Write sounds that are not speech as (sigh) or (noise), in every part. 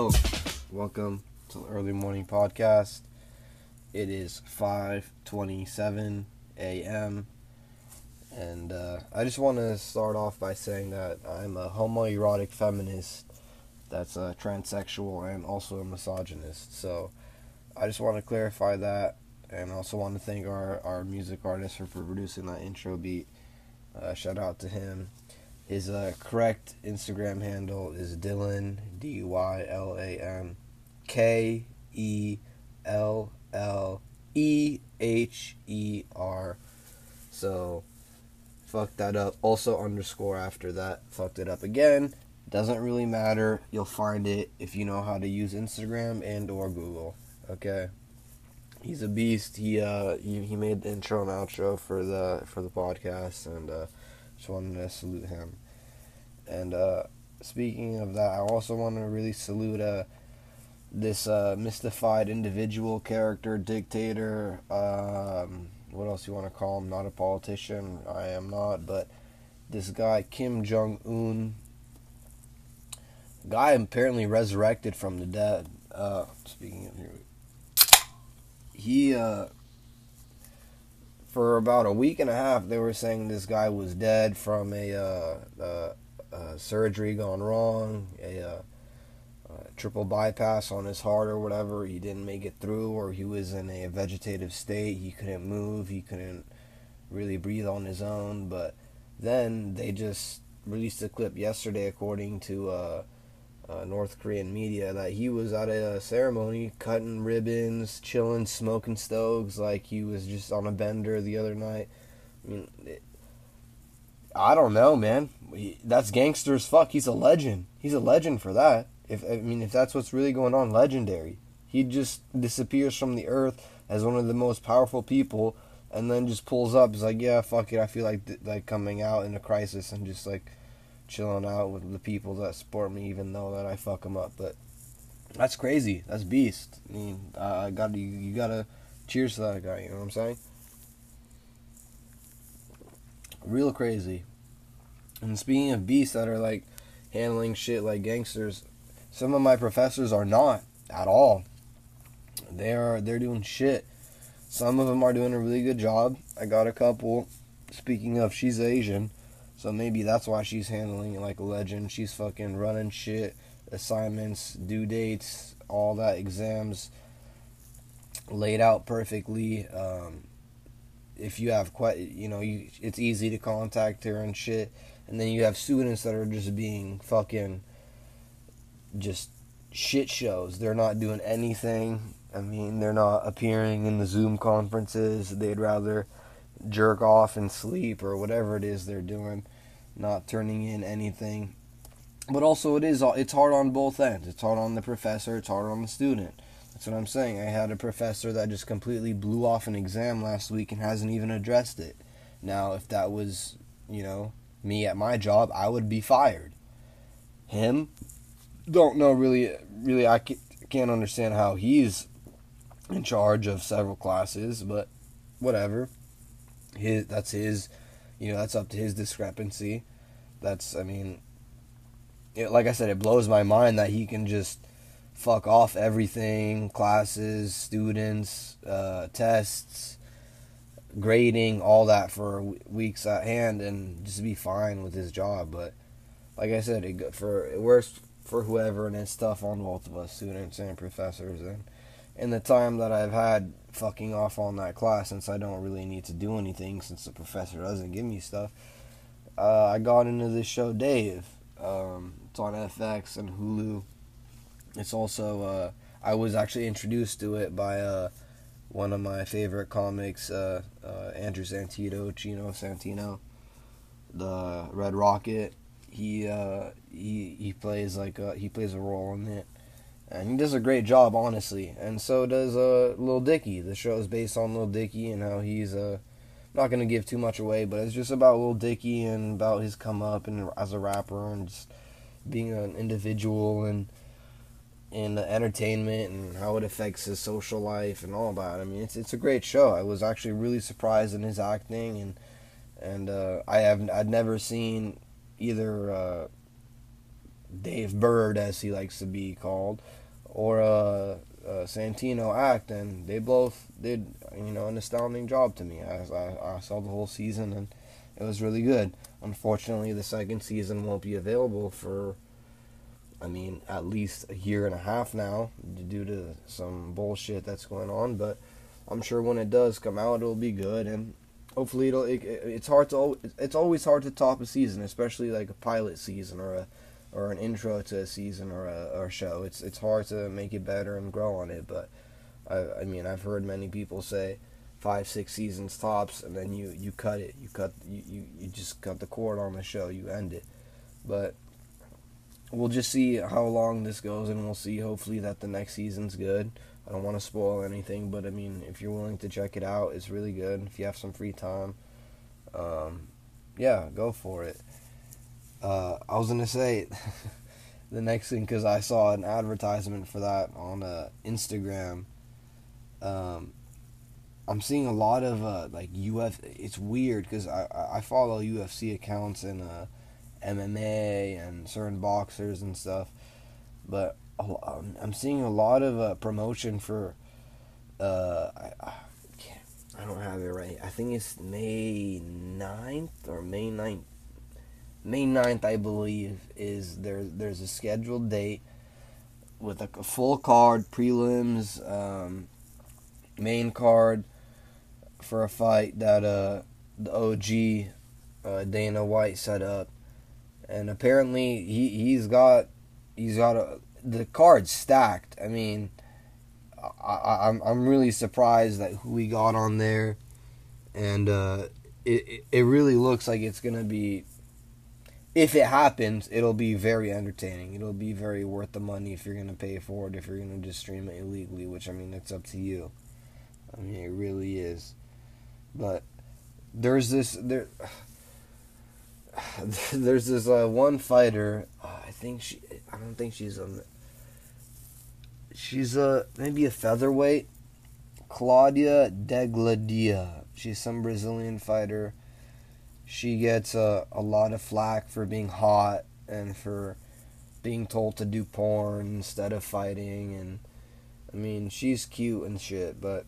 Hello, welcome to the early morning podcast. It is 5:27 a.m. and uh, I just want to start off by saying that I'm a homoerotic feminist that's a transsexual and also a misogynist. So I just want to clarify that and also want to thank our, our music artist for, for producing that intro beat. Uh, shout out to him. His uh, correct Instagram handle is Dylan D Y L A N K E L L E H E R. So fucked that up. Also underscore after that. Fucked it up again. Doesn't really matter. You'll find it if you know how to use Instagram and or Google. Okay. He's a beast. He uh he, he made the intro and outro for the for the podcast and uh just wanted to salute him. And uh, speaking of that, I also want to really salute uh, this uh, mystified individual character, dictator. Um, what else you want to call him? Not a politician. I am not, but this guy Kim Jong Un. Guy apparently resurrected from the dead. Uh, speaking of here, he uh, for about a week and a half, they were saying this guy was dead from a, uh, uh, uh, surgery gone wrong, a uh, triple bypass on his heart or whatever. He didn't make it through, or he was in a vegetative state. He couldn't move. He couldn't really breathe on his own. But then they just released a clip yesterday, according to uh, uh, North Korean media that he was at a ceremony cutting ribbons, chilling, smoking stoves like he was just on a bender the other night. I mean, it, I don't know, man. That's gangster as fuck. He's a legend. He's a legend for that. If I mean, if that's what's really going on, legendary. He just disappears from the earth as one of the most powerful people, and then just pulls up. He's like, yeah, fuck it. I feel like like coming out in a crisis and just like chilling out with the people that support me, even though that I fuck them up. But that's crazy. That's beast. I mean, I got you. You gotta cheers to that guy. You know what I'm saying? Real crazy. And speaking of beasts that are like handling shit like gangsters, some of my professors are not at all. They are they're doing shit. Some of them are doing a really good job. I got a couple. Speaking of, she's Asian so maybe that's why she's handling it like a legend. She's fucking running shit, assignments, due dates, all that, exams laid out perfectly. Um, if you have quite, you know, you, it's easy to contact her and shit. And then you have students that are just being fucking just shit shows. They're not doing anything. I mean, they're not appearing in the Zoom conferences. They'd rather jerk off and sleep or whatever it is they're doing, not turning in anything. But also, it is it's hard on both ends. It's hard on the professor. It's hard on the student. That's what I'm saying. I had a professor that just completely blew off an exam last week and hasn't even addressed it. Now, if that was, you know, me at my job, I would be fired. Him, don't know really. Really, I can't understand how he's in charge of several classes, but whatever his that's his you know that's up to his discrepancy that's i mean it, like i said it blows my mind that he can just fuck off everything classes students uh, tests grading all that for weeks at hand and just be fine with his job but like i said it, for it works for whoever and it's tough on both of us students and professors and in the time that i've had fucking off on that class since I don't really need to do anything since the professor doesn't give me stuff. Uh, I got into this show Dave. Um, it's on FX and Hulu. It's also uh, I was actually introduced to it by uh, one of my favorite comics, uh, uh, Andrew Santino, Chino Santino, the Red Rocket. He uh, he he plays like a, he plays a role in it and he does a great job, honestly. And so does uh, Lil Dicky. The show is based on Lil Dicky and how he's uh, not gonna give too much away, but it's just about Lil Dicky and about his come up and as a rapper and just being an individual and in the entertainment and how it affects his social life and all that. I mean, it's it's a great show. I was actually really surprised in his acting and and uh, I have I'd never seen either uh, Dave Burd, as he likes to be called, or uh, uh, Santino Act, and they both did you know an astounding job to me. I, I saw the whole season and it was really good. Unfortunately, the second season won't be available for, I mean, at least a year and a half now due to some bullshit that's going on. But I'm sure when it does come out, it'll be good and hopefully it'll. It, it's hard to. It's always hard to top a season, especially like a pilot season or a or an intro to a season or a or show. It's it's hard to make it better and grow on it. But I I mean I've heard many people say five six seasons tops, and then you you cut it. You cut you you, you just cut the cord on the show. You end it. But we'll just see how long this goes, and we'll see. Hopefully that the next season's good. I don't want to spoil anything, but I mean, if you're willing to check it out, it's really good. If you have some free time, um, yeah, go for it. Uh, I was gonna say (laughs) the next thing because I saw an advertisement for that on uh, Instagram. Um, I'm seeing a lot of uh, like UF. It's weird because I I follow UFC accounts and uh, MMA and certain boxers and stuff, but I'm seeing a lot of uh, promotion for. Uh, I, I, I don't have it right. I think it's May 9th or May 9th. May 9th, I believe, is there. There's a scheduled date with a, a full card, prelims, um, main card for a fight that uh, the OG uh, Dana White set up, and apparently he he's got he's got a the card's stacked. I mean, I, I'm I'm really surprised that who we got on there, and uh, it it really looks like it's gonna be. If it happens, it'll be very entertaining. It'll be very worth the money if you're gonna pay for it. If you're gonna just stream it illegally, which I mean, it's up to you. I mean, it really is. But there's this there. (sighs) There's this uh, one fighter. Uh, I think she. I don't think she's a. She's a maybe a featherweight. Claudia Degladia. She's some Brazilian fighter. She gets a, a lot of flack for being hot and for being told to do porn instead of fighting and I mean she's cute and shit, but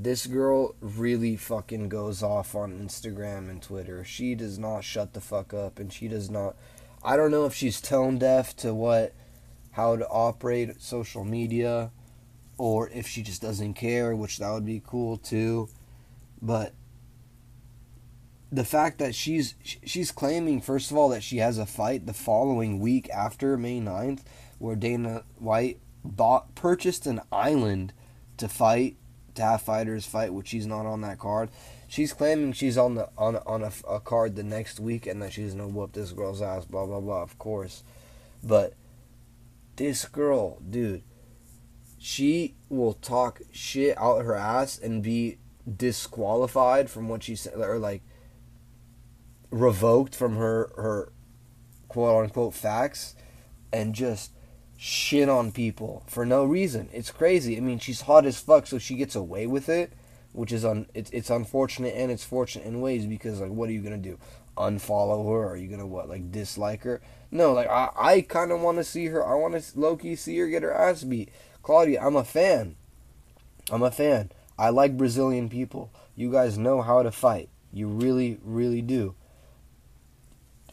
this girl really fucking goes off on Instagram and Twitter. She does not shut the fuck up and she does not I don't know if she's tone deaf to what how to operate social media or if she just doesn't care, which that would be cool too. But the fact that she's she's claiming first of all that she has a fight the following week after May 9th where Dana White bought purchased an island to fight to have fighters fight which she's not on that card. She's claiming she's on the on on a, a card the next week and that she's gonna whoop this girl's ass. Blah blah blah. Of course, but this girl, dude, she will talk shit out her ass and be disqualified from what she said, or like revoked from her her quote unquote facts, and just shit on people for no reason. It's crazy. I mean, she's hot as fuck, so she gets away with it, which is un it's it's unfortunate and it's fortunate in ways because like, what are you gonna do? Unfollow her? Are you gonna what like dislike her? No, like I, I kind of want to see her. I want to lowkey see her get her ass beat. Claudia, I'm a fan. I'm a fan. I like Brazilian people. You guys know how to fight. You really, really do.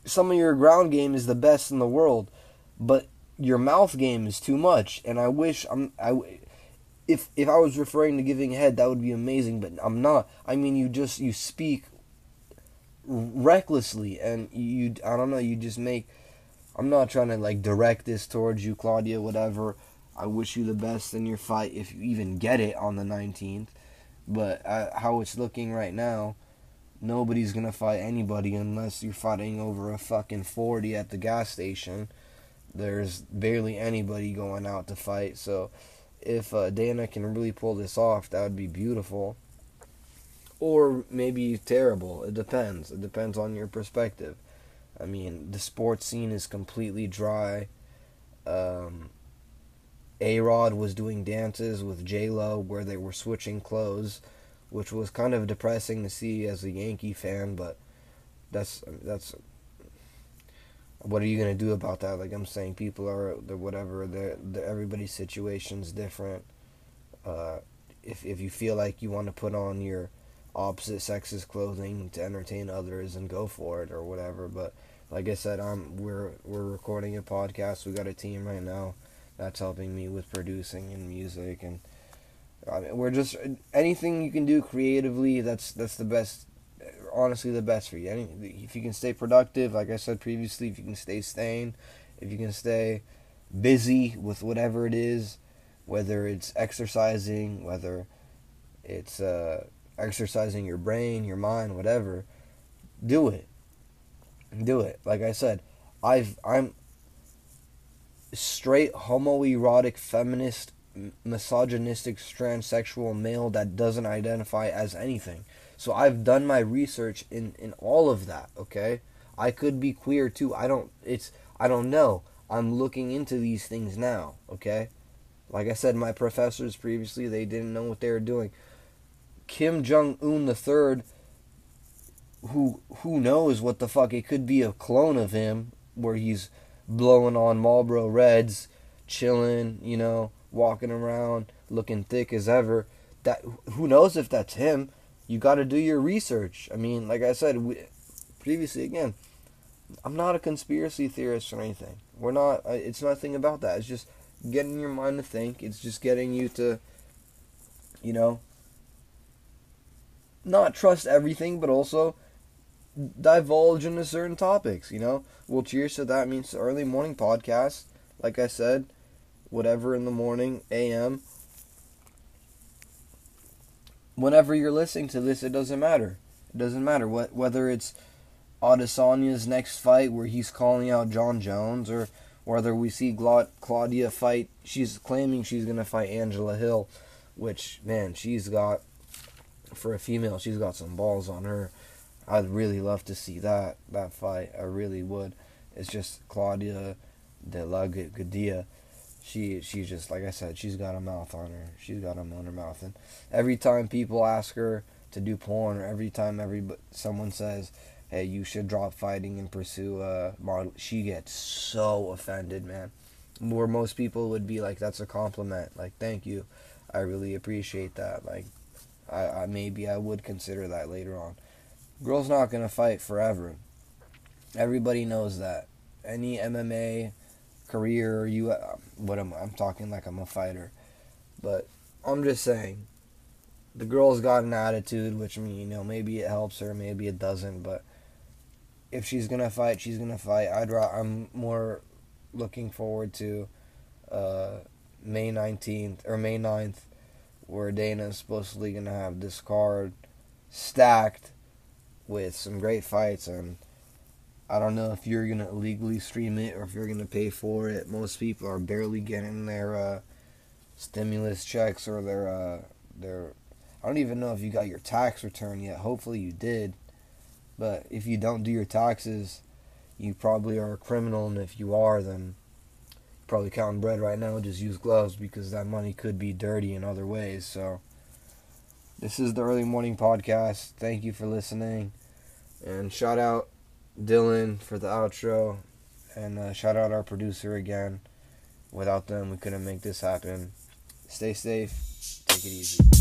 Some of your ground game is the best in the world, but your mouth game is too much. And I wish I'm I. If if I was referring to giving head, that would be amazing. But I'm not. I mean, you just you speak recklessly, and you I don't know. You just make I'm not trying to like direct this towards you, Claudia, whatever. I wish you the best in your fight if you even get it on the 19th. But uh, how it's looking right now, nobody's gonna fight anybody unless you're fighting over a fucking 40 at the gas station. There's barely anybody going out to fight. So if uh, Dana can really pull this off, that would be beautiful. Or maybe terrible. It depends. It depends on your perspective. I mean, the sports scene is completely dry. Um, A Rod was doing dances with J Lo where they were switching clothes, which was kind of depressing to see as a Yankee fan. But that's that's what are you gonna do about that? Like I'm saying, people are the whatever. They're, they're everybody's situation's different. Uh, if if you feel like you want to put on your opposite sex's clothing to entertain others and go for it or whatever, but like I said, I'm we're we're recording a podcast. We got a team right now that's helping me with producing and music and I mean, we're just anything you can do creatively. That's that's the best. Honestly, the best for you. Any, if you can stay productive, like I said previously, if you can stay sane, if you can stay busy with whatever it is, whether it's exercising, whether it's uh, exercising your brain, your mind, whatever, do it. Do it. Like I said, I've I'm straight homoerotic feminist misogynistic transsexual male that doesn't identify as anything. So I've done my research in in all of that, okay? I could be queer too. I don't it's I don't know. I'm looking into these things now, okay? Like I said my professors previously, they didn't know what they were doing. Kim Jong Un the 3rd who who knows what the fuck it could be a clone of him where he's blowing on Marlboro Reds, chilling, you know, walking around looking thick as ever. That who knows if that's him? You got to do your research. I mean, like I said we, previously, again, I'm not a conspiracy theorist or anything. We're not. It's nothing about that. It's just getting your mind to think. It's just getting you to, you know, not trust everything, but also divulge into certain topics. You know. Well, cheers to that. Means early morning podcast. Like I said, whatever in the morning, a.m. Whenever you're listening to this, it doesn't matter. It doesn't matter what whether it's Adesanya's next fight where he's calling out Jon Jones or whether we see Gla- Claudia fight. She's claiming she's gonna fight Angela Hill, which man, she's got for a female, she's got some balls on her. I'd really love to see that that fight. I really would. It's just Claudia de la Gadia she she's just like I said, she's got a mouth on her. She's got a on her mouth, and every time people ask her to do porn, or every time every someone says, "Hey, you should drop fighting and pursue a model," she gets so offended, man. Where most people would be like, "That's a compliment," like "Thank you, I really appreciate that." Like, I, I maybe I would consider that later on. Girl's not gonna fight forever. Everybody knows that. Any MMA career you what am I'm talking like I'm a fighter. But I'm just saying the girl's got an attitude which I mean, you know, maybe it helps her, maybe it doesn't, but if she's to fight, she's to fight. I'd I'm more looking forward to uh, May 19th or May 9th where Dana's supposedly to have this card stacked with some great fights and I don't know if you're gonna legally stream it or if you're gonna pay for it. Most people are barely getting their uh, stimulus checks or their uh, their. I don't even know if you got your tax return yet. Hopefully you did, but if you don't do your taxes, you probably are a criminal. And if you are, then probably counting bread right now. Just use gloves because that money could be dirty in other ways. So this is the early morning podcast. Thank you for listening, and shout out Dylan for the outro, and uh, shout out our producer again. Without them, we couldn't make this happen. Stay safe. Take it easy.